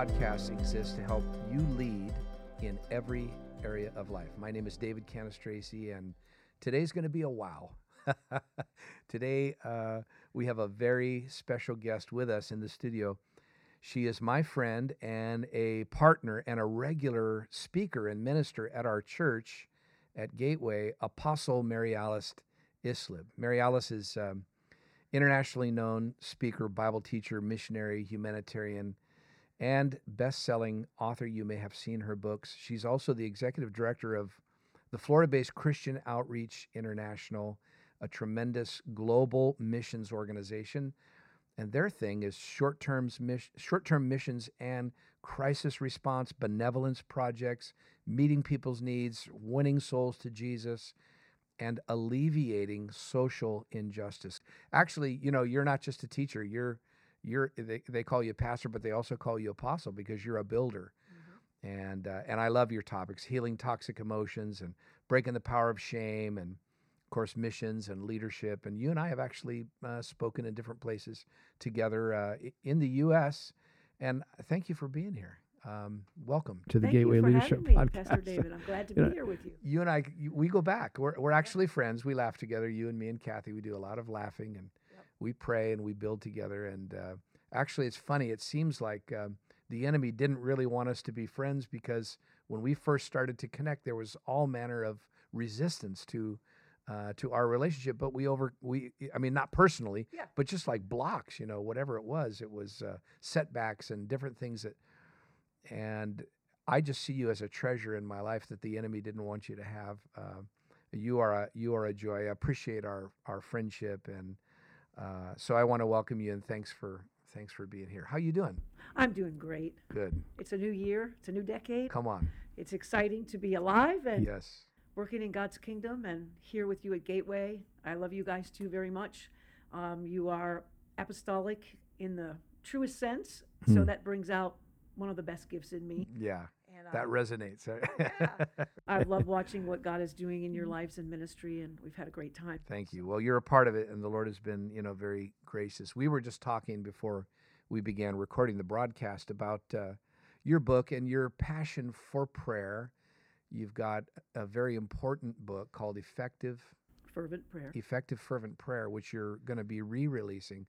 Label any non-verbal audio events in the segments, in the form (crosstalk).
Podcast exists to help you lead in every area of life. My name is David Cannistraci, and today's going to be a wow. (laughs) Today, uh, we have a very special guest with us in the studio. She is my friend and a partner and a regular speaker and minister at our church at Gateway, Apostle Mary Alice Isleib. Mary Alice is um, internationally known speaker, Bible teacher, missionary, humanitarian, and best-selling author. You may have seen her books. She's also the executive director of the Florida-based Christian Outreach International, a tremendous global missions organization. And their thing is short-term short-term missions and crisis response, benevolence projects, meeting people's needs, winning souls to Jesus, and alleviating social injustice. Actually, you know, you're not just a teacher. You're you're they, they call you pastor, but they also call you apostle because you're a builder. Mm-hmm. And uh, and I love your topics: healing toxic emotions and breaking the power of shame, and of course missions and leadership. And you and I have actually uh, spoken in different places together uh, in the U.S. And thank you for being here. Um, welcome to the Thank Gateway you for Leadership me, Podcast. Pastor David. I'm glad to (laughs) be You know, here with you. You and I, we go back. We're, we're actually friends. We laugh together. You and me and Kathy. We do a lot of laughing and Yep. We pray and we build together. And uh, actually, it's funny. It seems like um, the enemy didn't really want us to be friends because when we first started to connect, there was all manner of resistance to. Uh, to our relationship, but we over we I mean not personally, Yeah. but just like blocks, you know, whatever it was, it was uh, setbacks and different things that and I just see you as a treasure in my life that the enemy didn't want you to have. Uh, you are a you are a joy. I appreciate our our friendship, and uh, so I want to welcome you and thanks for thanks for being here. How you doing? I'm doing great. Good. It's a new year. It's a new decade. Come on. It's exciting to be alive and Yes. working in God's kingdom and here with you at Gateway. I love you guys too very much. Um, you are apostolic in the truest sense, so Hmm. that brings out one of the best gifts in me. Yeah. That resonates. yeah. (laughs) I love watching what God is doing in your lives and ministry, and we've had a great time. Thank you. Well, you're a part of it, and the Lord has been, you know, very gracious. We were just talking before we began recording the broadcast about uh, your book and your passion for prayer. You've got a very important book called Effective Fervent prayer. Effective Fervent Prayer, which you're going to be re-releasing.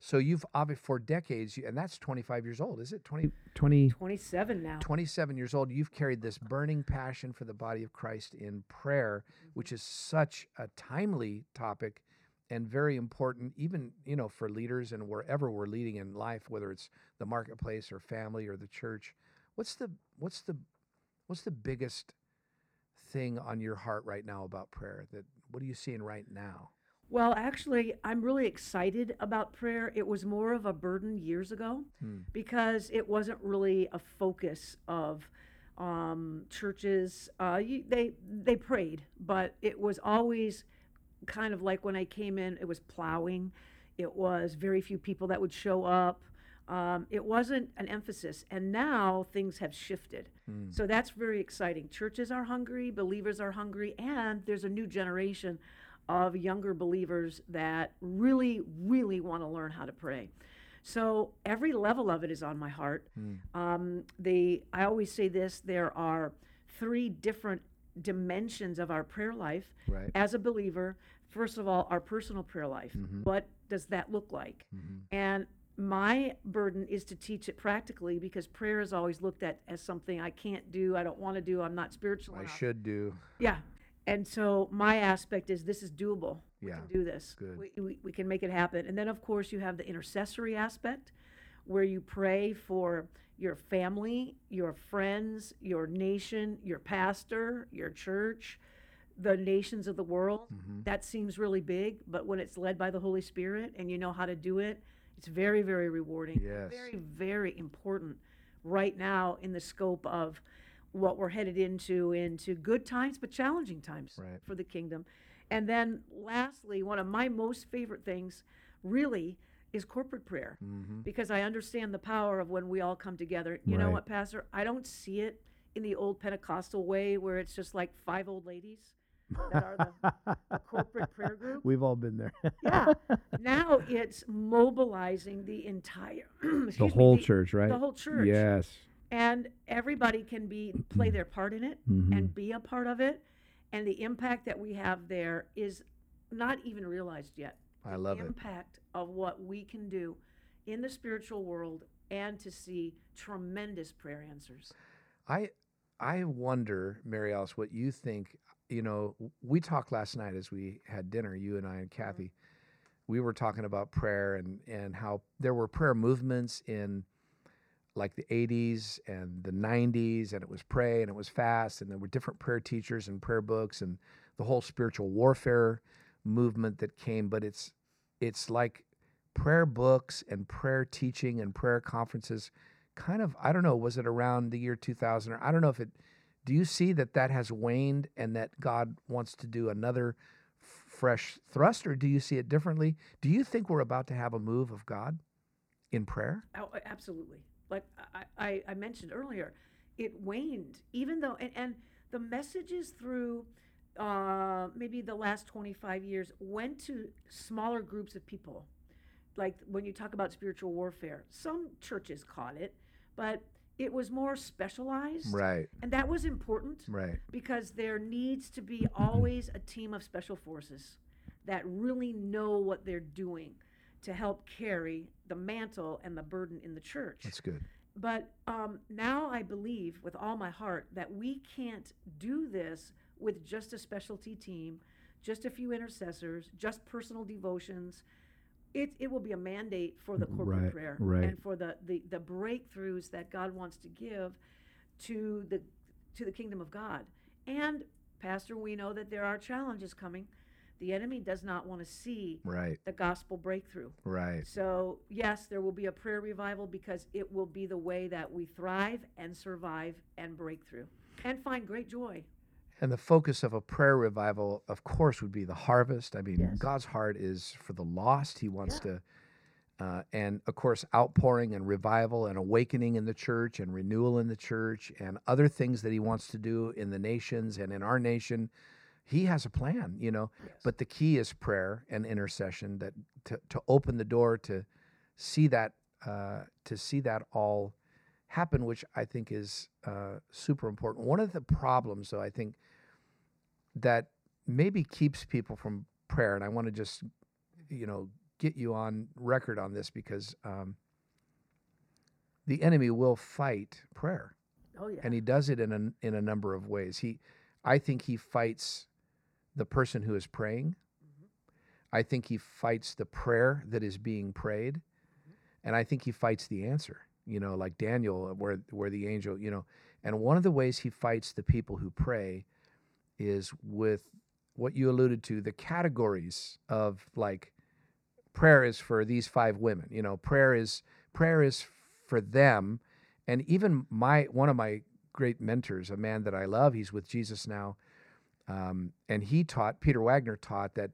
So you've obviously for decades, and that's 25 years old, is it? 20, 20 27 now. 27 years old, you've carried this burning passion for the body of Christ in prayer, which mm-hmm. is such a timely topic and very important, even you know, for leaders and wherever we're leading in life, whether it's the marketplace or family or the church. What's the what's the what's the biggest thing on your heart right now about prayer? That what are you seeing right now? Well, actually, I'm really excited about prayer. It was more of a burden years ago Hmm. because it wasn't really a focus of um, churches. Uh, you, they they prayed, but it was always kind of like when I came in, it was plowing. It was very few people that would show up. Um, it wasn't an emphasis, and now things have shifted. Hmm. So that's very exciting. Churches are hungry, believers are hungry, and there's a new generation of younger believers that really, really want to learn how to pray. So every level of it is on my heart. Hmm. Um, the I always say this: there are three different dimensions of our prayer life Right. as a believer. First of all, our personal prayer life. Mhm. What does that look like? Mhm. And my burden is to teach it practically because prayer is always looked at as something I can't do, I don't want to do, I'm not spiritual I enough. should do. Yeah. And so my aspect is this is doable. We Yeah. can do this. Good. We, we, we can make it happen. And then, of course, you have the intercessory aspect where you pray for your family, your friends, your nation, your pastor, your church, the nations of the world. Mhm. That seems really big, but when it's led by the Holy Spirit and you know how to do it, it's very, very rewarding. Yes. Very, very important right now in the scope of what we're headed into into good times but challenging times Right. for the kingdom. And then lastly, one of my most favorite things really is corporate prayer Mhm. because I understand the power of when we all come together. You know what, Pastor? I don't see it in the old Pentecostal way where it's just like five old ladies that are the, the (laughs) corporate prayer group. We've all been there. Yeah. (laughs) Now it's mobilizing the entire (clears throat) the excuse me, whole the- church, right? The whole church. Yes. And everybody can be play their part in it Mhm. and be a part of it. And the impact that we have there is not even realized yet. I love the it. impact of what we can do in the spiritual world and to see tremendous prayer answers. I I wonder, Mary Alice, what you think. You know, we talked last night as we had dinner, you and I and Kathy. We were talking about prayer and and how there were prayer movements in like the 80s and the 90s and it was pray and it was fast and there were different prayer teachers and prayer books and the whole spiritual warfare movement that came but it's it's like prayer books and prayer teaching and prayer conferences kind of i don't know was it around the year 2000 or i don't know if it do you see that that has waned and that god wants to do another f- fresh thrust or do you see it differently do you think we're about to have a move of god in prayer Oh, absolutely. Like I, I, I mentioned earlier, it waned, even though, and, and the messages through uh, maybe the last 25 years went to smaller groups of people. Like when you talk about spiritual warfare, some churches caught it, but it was more specialized. right And that was important right because there needs to be always a team of special forces that really know what they're doing to help carry the mantle and the burden in the church. that's good But um, now I believe with all my heart that we can't do this with just a specialty team, just a few intercessors, just personal devotions. It, it will be a mandate for the corporate Right, prayer right. and for the, the, the breakthroughs that God wants to give to the to the kingdom of God. And Pastor, we know that there are challenges coming. The enemy does not want to see right the gospel breakthrough. right So, yes, there will be a prayer revival because it will be the way that we thrive and survive and break through and find great joy. And the focus of a prayer revival, of course, would be the harvest. I mean, Yes. God's heart is for the lost. He wants to, uh, and of course, outpouring and revival and awakening in the church and renewal in the church and other things that He wants to do in the nations and in our nation. He has a plan, you know. Yes. But the key is prayer and intercession that to, to open the door to see that uh, to see that all happen, which I think is uh, super important. One of the problems, though, I think that maybe keeps people from prayer, and I want to just you know get you on record on this because um, the enemy will fight prayer oh, yeah. and he does it in a in a number of ways. He, I think he fights the person who is praying. I think he fights the prayer that is being prayed, and I think he fights the answer. You know, like Daniel, uh, where where the angel, you know, and one of the ways he fights the people who pray is with what you alluded to, the categories of like prayer is for these five women. You know, prayer is prayer is for them and even my one of my great mentors, a man that I love, he's with Jesus now, um, and he taught Peter Wagner taught that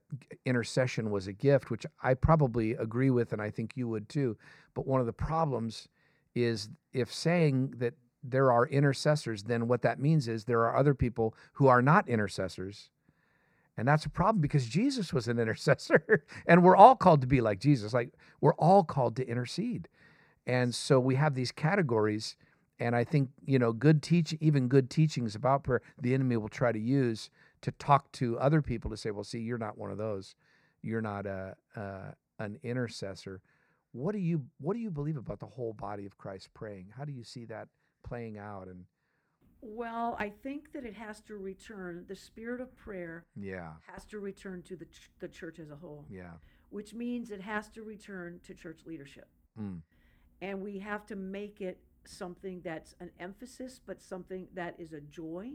intercession was a gift, which I probably agree with, and I think you would too. But one of the problems is if saying that there are intercessors, then what that means is there are other people who are not intercessors. And that's a problem because Jesus was an (laughs) intercessor and we're all called to be like Jesus. Like we're all called to intercede. And so we have these categories and I think, you know, good teach even good teachings about prayer, the enemy will try to use to talk to other people to say, well, see, you're not one of those. You're not a, uh, an intercessor. What do you what do you believe about the whole body of Christ praying? How do you see that playing out? And Well, I think that it has to return, the spirit of prayer yeah, has to return to the, ch- the church as a whole, yeah, which means it has to return to church leadership. mm, And we have to make it something that's an emphasis, but something that is a joy,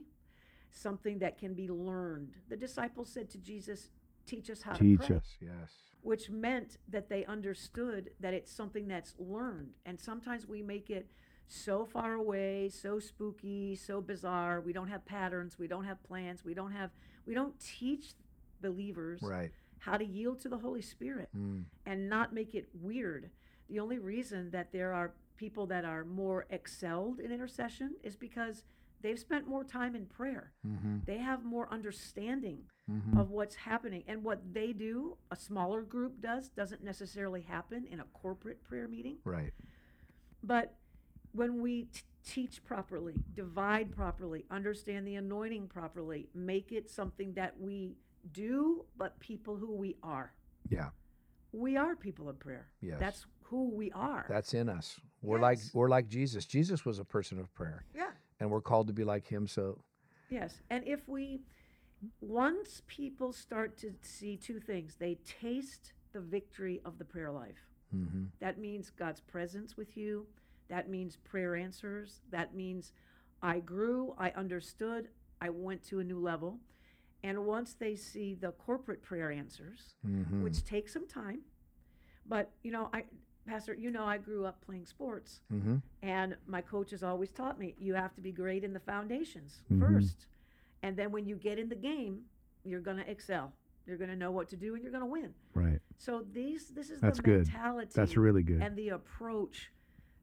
something that can be learned. The disciples said to Jesus, Teach us how to pray. Us, yes, which meant that they understood that it's something that's learned. And sometimes we make it so far away, so spooky, so bizarre. We don't have patterns, we don't have plans, we don't have we don't teach believers right, how to yield to the Holy Spirit mm, and not make it weird. The only reason that there are people that are more excelled in intercession is because they've spent more time in prayer. Mm-hmm. They have more understanding Mm-hmm. of what's happening. And what they do, a smaller group does, doesn't necessarily happen in a corporate prayer meeting. Right. But when we t- teach properly, divide properly, understand the anointing properly, make it something that we do, but people who we are. Yeah. We are people of prayer. Yes. That's who we are. That's in us. We're like we're like Jesus. Jesus was a person of prayer, yeah. and we're called to be like him. So Yes. And if we, once people start to see two things, they taste the victory of the prayer life. mm-hmm. That means God's presence with you. That means prayer answers. That means I grew, I understood, I went to a new level. And once they see the corporate prayer answers, Mm-hmm. which takes some time, but you know, I, Pastor, you know, I grew up playing sports, mm-hmm. and my coaches always taught me you have to be great in the foundations Mhm. first. And then when you get in the game, you're going to excel. You're going to know what to do and you're going to win. Right. So these this is That's the good. mentality That's really good. and the approach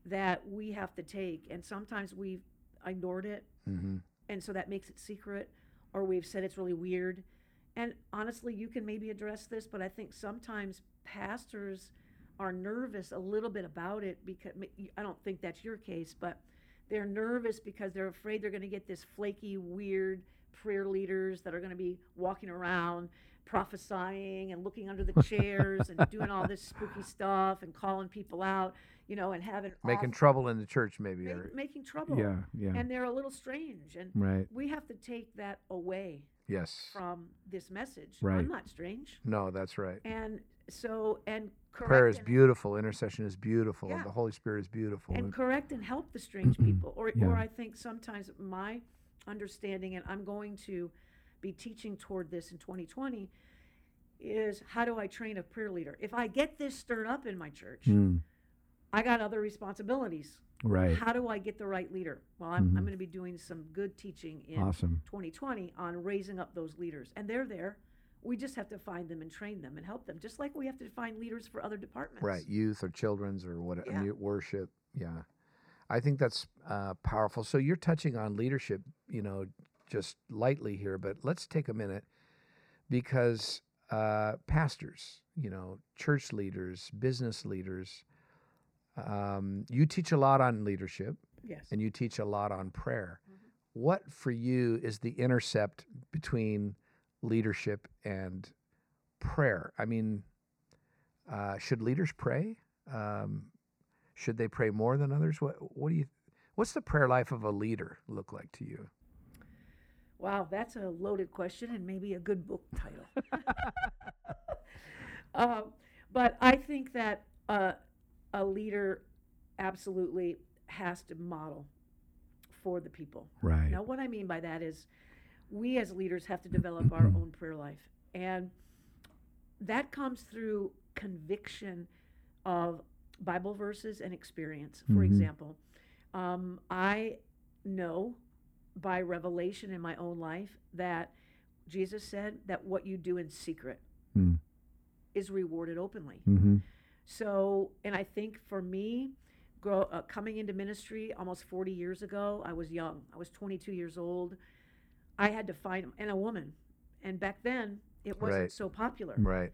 that we have to take. And sometimes we've ignored it, Mm-hmm. and so that makes it secret, or we've said it's really weird. And honestly, you can maybe address this, but I think sometimes pastors are nervous a little bit about it because I don't think that's your case, but they're nervous because they're afraid they're going to get this flaky, weird prayer leaders that are going to be walking around prophesying and looking under the chairs and doing all this spooky (laughs) stuff and calling people out, you know, and having Making off- trouble in the church, maybe. ma- or, making trouble. yeah. Yeah. And they're a little strange, and right. we have to take that away yes. from this message. Right. I'm not strange. No, that's right. And so, and correct Prayer is beautiful. Intercession is beautiful. Yeah. The Holy Spirit is beautiful. and correct and help the strange (clears throat) people. Or, Yeah. or I think sometimes my understanding, and I'm going to be teaching toward this in 2020, is how do I train a prayer leader? If I get this stirred up in my church, Mm, I got other responsibilities. right. How do I get the right leader? Well, I'm, I'm Mhm. going to be doing some good teaching in Awesome. 2020 on raising up those leaders. And they're there. We just have to find them and train them and help them, just like we have to find leaders for other departments. right. Youth or children's or what? Yeah. Worship. Yeah. I think that's uh, powerful. So you're touching on leadership, you know, just lightly here, but let's take a minute because uh, pastors, you know, church leaders, business leaders, um, you teach a lot on leadership Yes. and you teach a lot on prayer. What for you is the intercept between leadership and prayer? I mean, uh, should leaders pray? Um, should they pray more than others? What What do you? What's the prayer life of a leader look like to you? Wow, that's a loaded question and maybe a good book title. (laughs) um, but I think that uh, a leader absolutely has to model for the people. Right. Now, what I mean by that is we as leaders have to develop our own prayer life. And that comes through conviction of Bible verses and experience. For Mhm. example, um, I know by revelation in my own life that Jesus said that what you do in secret Mm. is rewarded openly. Mm-hmm. So, and I think for me, grow, uh, coming into ministry almost 40 years ago, I was young. I was 22 years old. I had to find, and a woman. And back then, it wasn't Right. so popular. Right.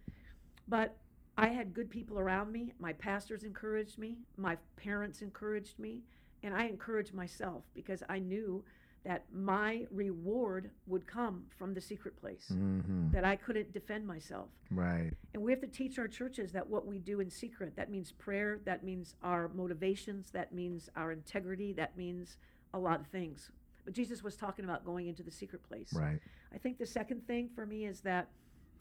But I had good people around me. My pastors encouraged me. My parents encouraged me. And I encouraged myself because I knew that my reward would come from the secret place, hmm that I couldn't defend myself. Right. And we have to teach our churches that what we do in secret, that means prayer, that means our motivations, that means our integrity, that means a lot of things. Jesus was talking about going into the secret place. Right. I think the second thing for me is that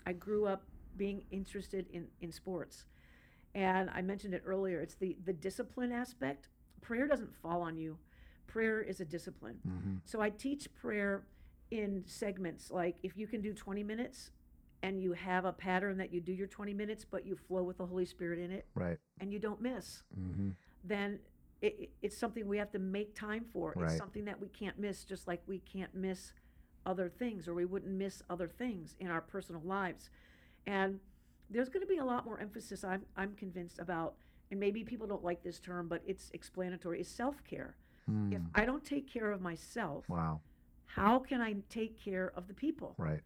I grew up being interested in, in sports. And I mentioned it earlier, it's the, the discipline aspect. Prayer doesn't fall on you, prayer is a discipline. hmm So I teach prayer in segments. Like if you can do 20 minutes and you have a pattern that you do your 20 minutes, but you flow with the Holy Spirit in it Right. and you don't miss, hmm then it, it- it's something we have to make time for. Right. It's something that we can't miss, just like we can't miss other things or we wouldn't miss other things in our personal lives. And there's going to be a lot more emphasis, I'm, I'm convinced, about, and maybe people don't like this term, but it's explanatory, is self care. If Mm. I don't take care of myself, Wow. how can I take care of the people? Right.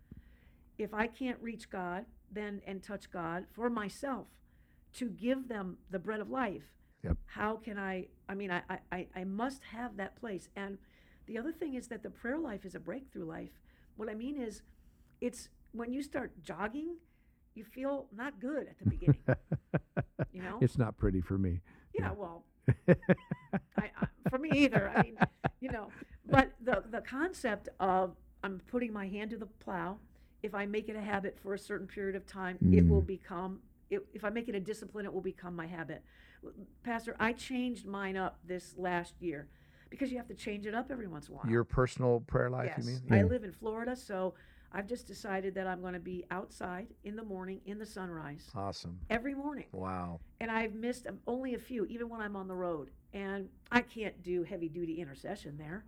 If I can't reach God, then and touch God for myself to give them the bread of life, Yep. how can I? I mean, I, I- I, must have that place. And the other thing is that the prayer life is a breakthrough life. What I mean is, it's when you start jogging, you feel not good at the beginning. (laughs) you know? It's not pretty for me. Yeah, well, (laughs) I, I, for me either. I mean, you know, but the the concept of I'm putting my hand to the plow. If I make it a habit for a certain period of time, it will Mm. become. It, if I make it a discipline, it will become my habit. Pastor, I changed mine up this last year because you have to change it up every once in a while. Your personal prayer life, yes, you mean? I live in Florida, so I've just decided that I'm going to be outside in the morning in the sunrise Awesome. every morning Wow. and I've missed um, only a few, even when I'm on the road. And I can't do heavy duty intercession there,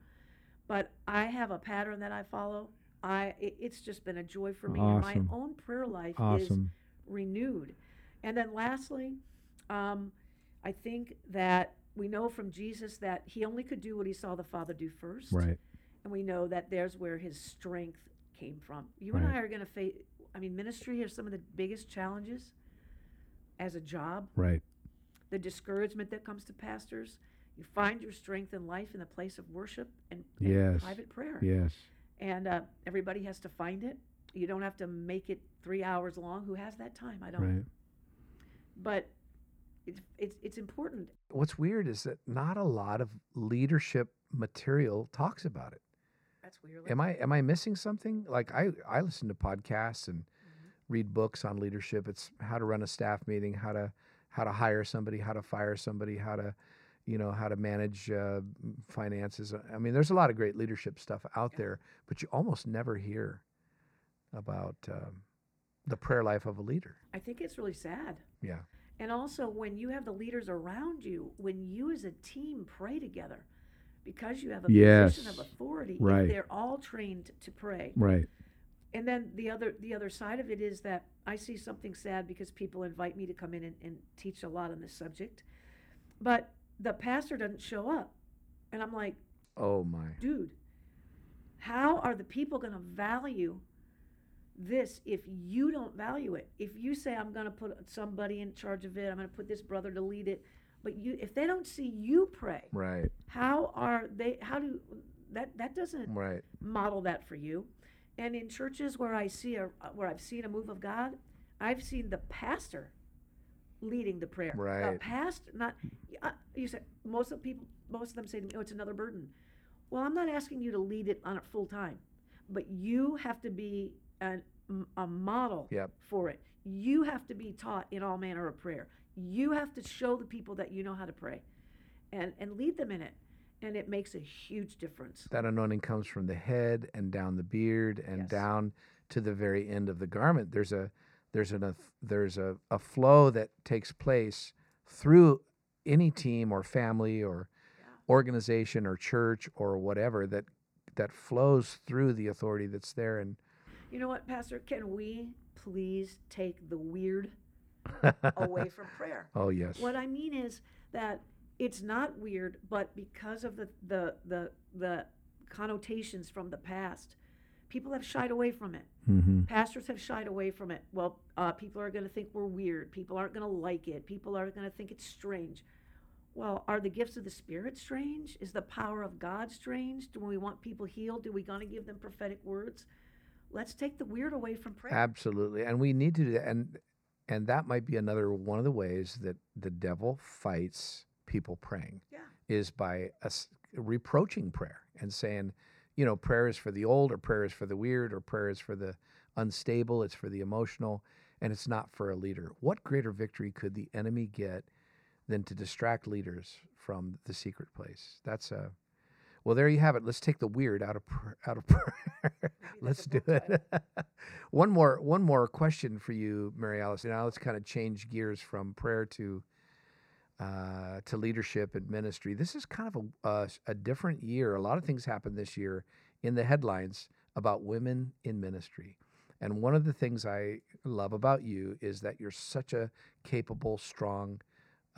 but I have a pattern that I follow. I it, it's just been a joy for me, and Awesome. my own prayer life is renewed. And then lastly, um, I think that we know from Jesus that he only could do what he saw the Father do first, Right. and we know that there's where his strength came from. You and I are going to face. I mean, ministry are some of the biggest challenges as a job Right. the discouragement that comes to pastors. You find your strength in life in the place of worship and, and Yes. private prayer. Yes. And uh, everybody has to find it. You don't have to make it three hours long. Who has that time? I don't. Right. But it's, it's, it's important. What's weird is that not a lot of leadership material talks about it. That's weird. Am I am I missing something? Like I I listen to podcasts and read books on leadership. It's how to run a staff meeting, how to how to hire somebody, how to fire somebody, how to you know how to manage uh, finances. I mean, there's a lot of great leadership stuff out Yeah. there, but you almost never hear about um, the prayer life of a leader. I think it's really sad. Yeah. And also, when you have the leaders around you, when you as a team pray together, because you have a position of authority, Right. they're all trained to pray, Right. and then the other the other side of it is that I see something sad because people invite me to come in and, and teach a lot on this subject, but the pastor doesn't show up, and I'm like, Oh my. dude, how are the people going to value this if you don't value it? If you say I'm going to put somebody in charge of it, I'm going to put this brother to lead it, but you if they don't see you pray, Right. how are they? How do that? That doesn't Right. model that for you. And in churches where I see a where I've seen a move of God, I've seen the pastor leading the prayer. Right. pastor, not uh, you said most of the people, most of them say, "Oh, it's another burden." Well, I'm not asking you to lead it on it full time, but you have to be an, a model Yep. for it. You have to be taught in all manner of prayer. You have to show the people that you know how to pray, and and lead them in it, and it makes a huge difference. That anointing comes from the head and down the beard and Yes. down to the very end of the garment. There's a there's an a, there's a, a flow that takes place through any team or family or Yeah. organization or church or whatever that that flows through the authority that's there and You know what, Pastor? Can we please take the weird (laughs) away from prayer? oh yes What I mean is that it's not weird, but because of the the the, the connotations from the past, people have shied away from it. mm-hmm. Pastors have shied away from it. Well, uh, people are going to think we're weird. People aren't going to like it. People are going to think it's strange. Well, are the gifts of the Spirit strange? Is the power of God strange? Do we want people healed? Do we going to give them prophetic words? Let's take the weird away from prayer. Absolutely. And we need to do that. And and that might be another one of the ways that the devil fights people praying Yeah. is by us reproaching prayer and saying, you know, prayer is for the old or prayer is for the weird or prayer is for the unstable, it's for the emotional, and it's not for a leader. What greater victory could the enemy get than to distract leaders from the secret place? That's a well, there you have it. Let's take the weird out of pr- out of (laughs) prayer. let's do it. (laughs) one more one more question for you, Mary Alice. Now let's kind of change gears from prayer to uh, to leadership and ministry. This is kind of a, a a different year. A lot of things happened this year in the headlines about women in ministry. And one of the things I love about you is that you're such a capable, strong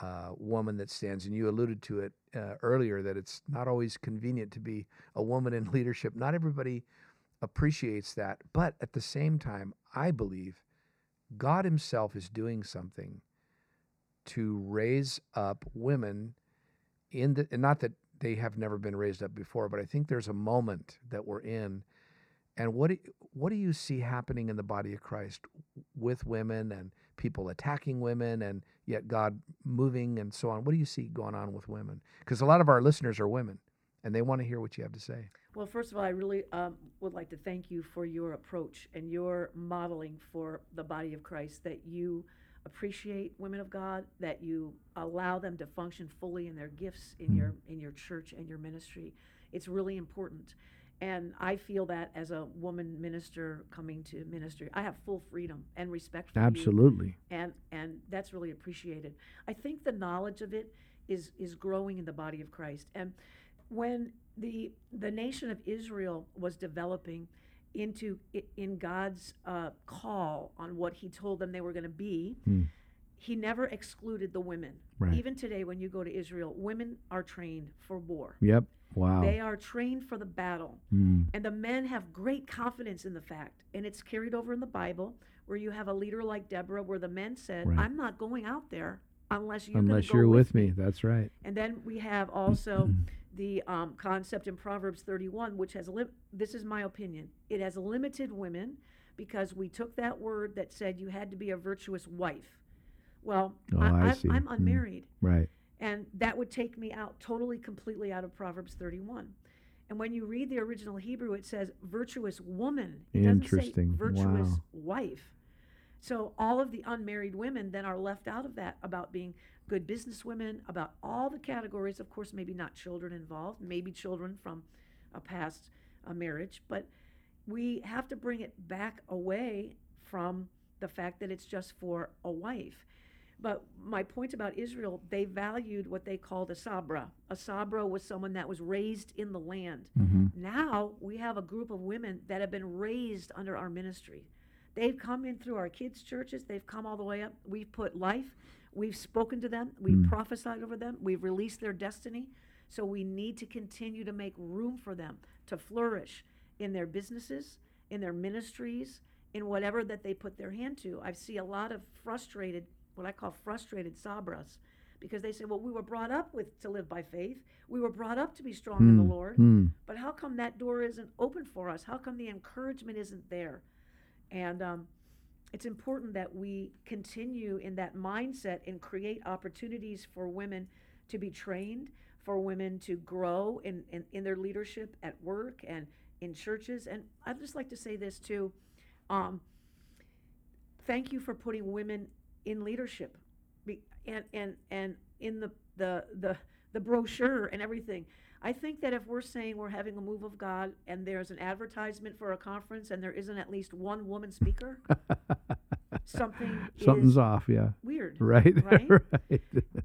uh, woman that stands, and you alluded to it uh, earlier that it's not always convenient to be a woman in (laughs) leadership. Not everybody appreciates that, but at the same time, I believe God Himself is doing something to raise up women in the, and not that they have never been raised up before, but I think there's a moment that we're in. And what do, what do you see happening in the body of Christ with women and people attacking women and yet God moving and so on? What do you see going on with women? Because a lot of our listeners are women and they want to hear what you have to say. Well, first of all, I really um, would like to thank you for your approach and your modeling for the body of Christ that you appreciate women of God, that you allow them to function fully in their gifts in your in your church and your ministry. It's really important. And I feel that as a woman minister coming to ministry, I have full freedom and respect for you. Absolutely. And and that's really appreciated. I think the knowledge of it is is growing in the body of Christ. And when the the nation of Israel was developing into in God's uh, call on what He told them they were going to be, Hmm. He never excluded the women. Right. Even today, when you go to Israel, women are trained for war. Yep. Wow. They are trained for the battle. Mm. And the men have great confidence in the fact, and it's carried over in the Bible, where you have a leader like Deborah, where the men said, Right. "I'm not going out there unless you're Unless you're with, with me. That's right. And then we have also the um, concept in Proverbs 31, which has lim- this is my opinion. It has limited women because we took that word that said you had to be a virtuous wife. Well, Oh, I, I I'm, see. I'm Mm. unmarried. Right. And that would take me out totally, completely out of Proverbs 31. And when you read the original Hebrew, it says virtuous woman. It doesn't say Interesting. virtuous Wow. wife. So all of the unmarried women then are left out of that about being good businesswomen, about all the categories. Of course, maybe not children involved, maybe children from a past uh, marriage, but we have to bring it back away from the fact that it's just for a wife. But my point about Israel, they valued what they called a sabra. A sabra was someone that was raised in the land. Mm-hmm. Now we have a group of women that have been raised under our ministry. They've come in through our kids' churches, they've come all the way up. We've put life, we've spoken to them, we've Mm. prophesied over them, we've released their destiny. So we need to continue to make room for them to flourish in their businesses, in their ministries, in whatever that they put their hand to. I see a lot of frustrated, what I call frustrated sabras, because they say, well, we were brought up with to live by faith. We were brought up to be strong in the Lord. Mm. But how come that door isn't open for us? How come the encouragement isn't there? And um, it's important that we continue in that mindset and create opportunities for women to be trained, for women to grow in, in, in their leadership at work and in churches. And I'd just like to say this too. Um, thank you for putting women in leadership Be- and, and, and in the, the, the, the brochure and everything. I think that if we're saying we're having a move of God and there's an advertisement for a conference and there isn't at least one woman speaker, (laughs) something Something's off. Yeah. weird. Right. Right? (laughs) right.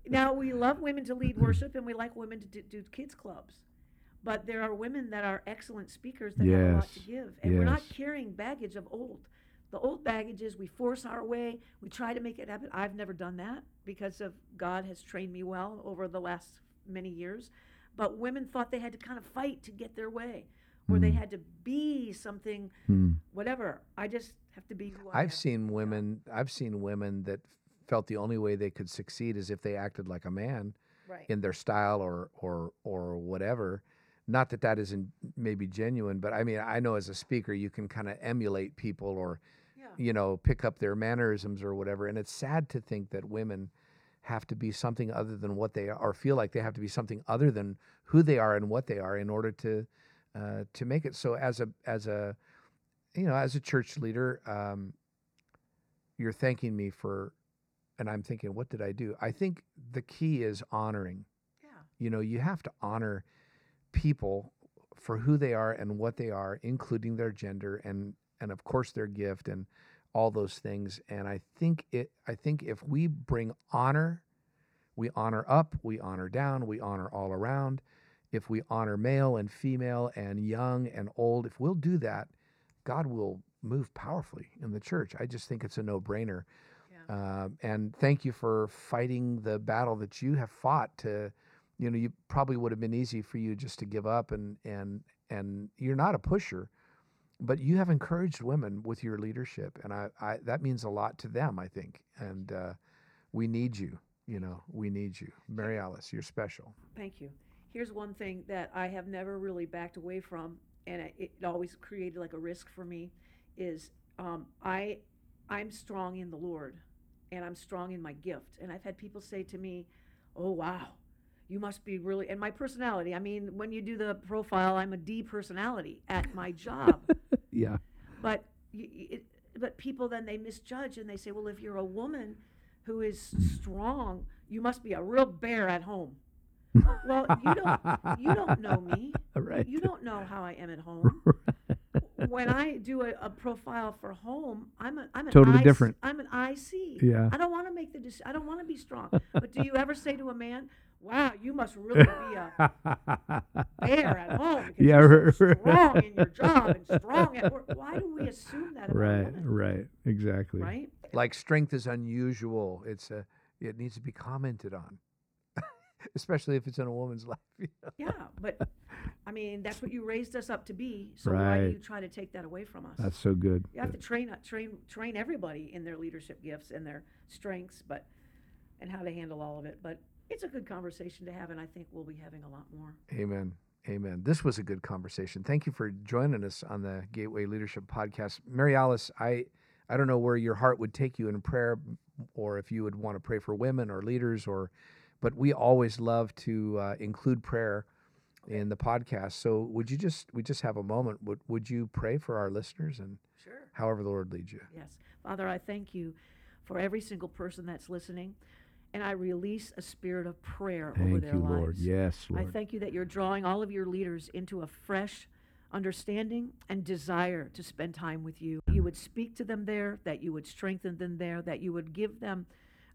Now, we love women to lead (laughs) worship and we like women to do, do kids' clubs. But there are women that are excellent speakers that have a lot to give. And we're not carrying baggage of old. The old baggage is we force our way, we try to make it happen. I've never done that because of God has trained me well over the last many years. But women thought they had to kind of fight to get their way, or they Mm. had to be something, Hmm. whatever. I just have to be who I am. I've seen women. I've seen women that felt the only way they could succeed is if they acted like a man right. in their style or or or whatever. Not that that isn't maybe genuine, but I mean, I know as a speaker, you can kind of emulate people or yeah. you know pick up their mannerisms or whatever. And it's sad to think that women have to be something other than what they are, or feel like they have to be something other than who they are and what they are in order to uh, to make it. So as a as a you know as a church leader, um, you're thanking me for, and I'm thinking, what did I do? I think the key is honoring. Yeah. You know, you have to honor people for who they are and what they are, including their gender and and of course their gift and all those things. And I think it. I think if we bring honor, we honor up, we honor down, we honor all around. If we honor male and female and young and old, if we'll do that, God will move powerfully in the church. I just think it's a no-brainer. Yeah. Um, and thank you for fighting the battle that you have fought to, you know, you probably would have been easy for you just to give up and, and, and you're not a pusher, but you have encouraged women with your leadership. And I, I that means a lot to them, I think. And uh, we need you, you know, we need you. Mary Alice, you're special. Thank you. Here's one thing that I have never really backed away from, and it, it always created like a risk for me, is um, I, I'm strong in the Lord, and I'm strong in my gift. And I've had people say to me, "Oh wow, you must be really." And my personality. I mean, when you do the profile, I'm a D personality at my job. (laughs) yeah. But it, but people then they misjudge and they say, "Well, if you're a woman who is strong, you must be a real bear at home." (laughs) well, you don't you don't know me. Right. You don't know how I am at home. (laughs) when I do a, a profile for home, I'm a I'm an Totally IC different. I'm an IC. Yeah. I don't want to make the dec- I don't want to be strong. but do (laughs) you ever say to a man, "Wow, you must really be a bear at home (laughs) because Yeah, you're so strong in your job and strong at work"? Why do we assume that about right, women? right, exactly. Right? Like strength is unusual. It's a, it needs to be commented on, (laughs) especially if it's in a woman's (laughs) life. Yeah, but I mean that's what you raised us up to be. So why do Right. you try to take that away from us? That's so good. You have to train uh, train train everybody in their leadership gifts and their strengths, but and how to handle all of it. But it's a good conversation to have, and I think we'll be having a lot more. Amen. Amen. This was a good conversation. Thank you for joining us on the Gateway Leadership Podcast. Mary Alice, I, I don't know where your heart would take you in prayer or if you would want to pray for women or leaders or but we always love to uh, include prayer in the podcast. So would you just we just have a moment would would you pray for our listeners and Sure. however the Lord leads you? Yes, Father, I thank you for every single person that's listening, and I release a spirit of prayer over Thank their you, lives. Lord. Yes, Lord. I thank you that you're drawing all of your leaders into a fresh understanding and desire to spend time with you. You would speak to them there, that you would strengthen them there, that you would give them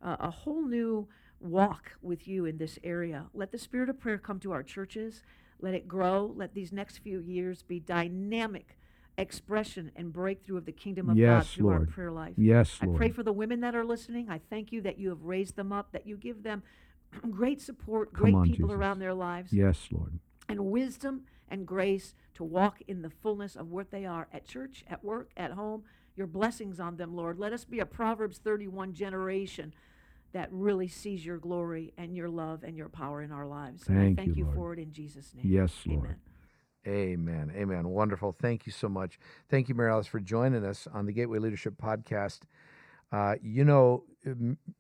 uh, a whole new walk with you in this area. Let the spirit of prayer come to our churches. Let it grow. Let these next few years be dynamic expression and breakthrough of the kingdom of God Yes, through our Lord. prayer life. yes, I Lord. pray for the women that are listening. I thank you that you have raised them up, that you give them (clears throat) great support, Come great on, people Jesus. around their lives, yes, Lord. and wisdom and grace to walk in the fullness of what they are at church, at work, at home. Your blessings on them, Lord. Let us be a Proverbs 31 generation that really sees your glory and your love and your power in our lives. and Thank I thank you, you, for it in Jesus' name. Yes, Lord. Amen. Amen. Amen. Wonderful. Thank you so much. Thank you, Mary Alice, for joining us on the Gateway Leadership Podcast. Uh, you know,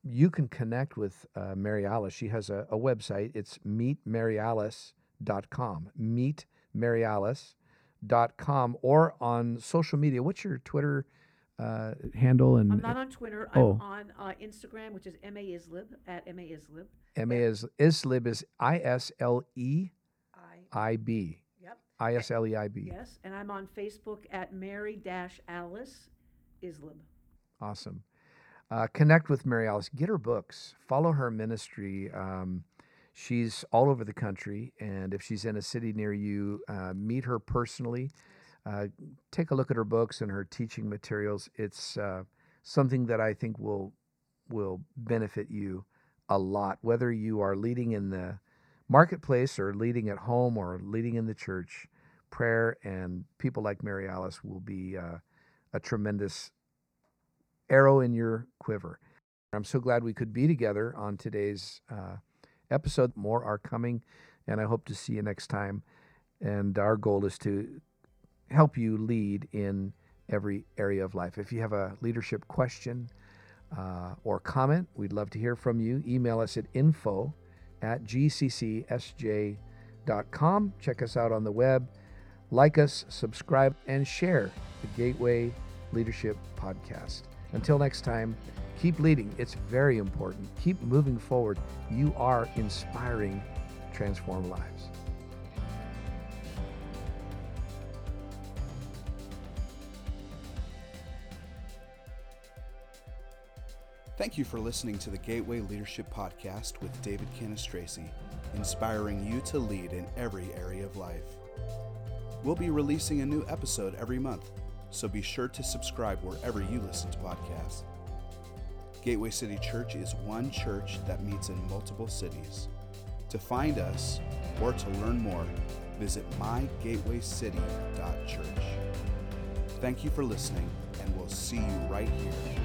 you can connect with uh, Mary Alice. She has a, a website. It's meetmaryalice.com. Meetmaryalice.com or on social media. What's your Twitter uh, handle? And I'm not on Twitter. Oh. I'm on uh, Instagram, which is M A Isleib at M A Isleib. M A Isleib is I S L E I I B. I S L E I B. Yes, and I'm on Facebook at Mary Dash Alice Isleib. Awesome. Uh, connect with Mary Alice. Get her books. Follow her ministry. Um, she's all over the country, and if she's in a city near you, uh, meet her personally. Uh, take a look at her books and her teaching materials. It's uh, something that I think will will benefit you a lot, whether you are leading in the marketplace or leading at home or leading in the church. Prayer and people like Mary Alice will be uh, a tremendous arrow in your quiver. I'm so glad we could be together on today's uh, episode. More are coming, and I hope to see you next time. And our goal is to help you lead in every area of life. If you have a leadership question uh, or comment, we'd love to hear from you. Email us at info at gccsj.com. Check us out on the web. Like us, subscribe, and share the Gateway Leadership Podcast. Until next time, keep leading. It's very important. Keep moving forward. You are inspiring transform lives. Thank you for listening to the Gateway Leadership Podcast with David Cannistraci, inspiring you to lead in every area of life. We'll be releasing a new episode every month, so be sure to subscribe wherever you listen to podcasts. Gateway City Church is one church that meets in multiple cities. To find us or to learn more, visit mygatewaycity.church. Thank you for listening, and we'll see you right here.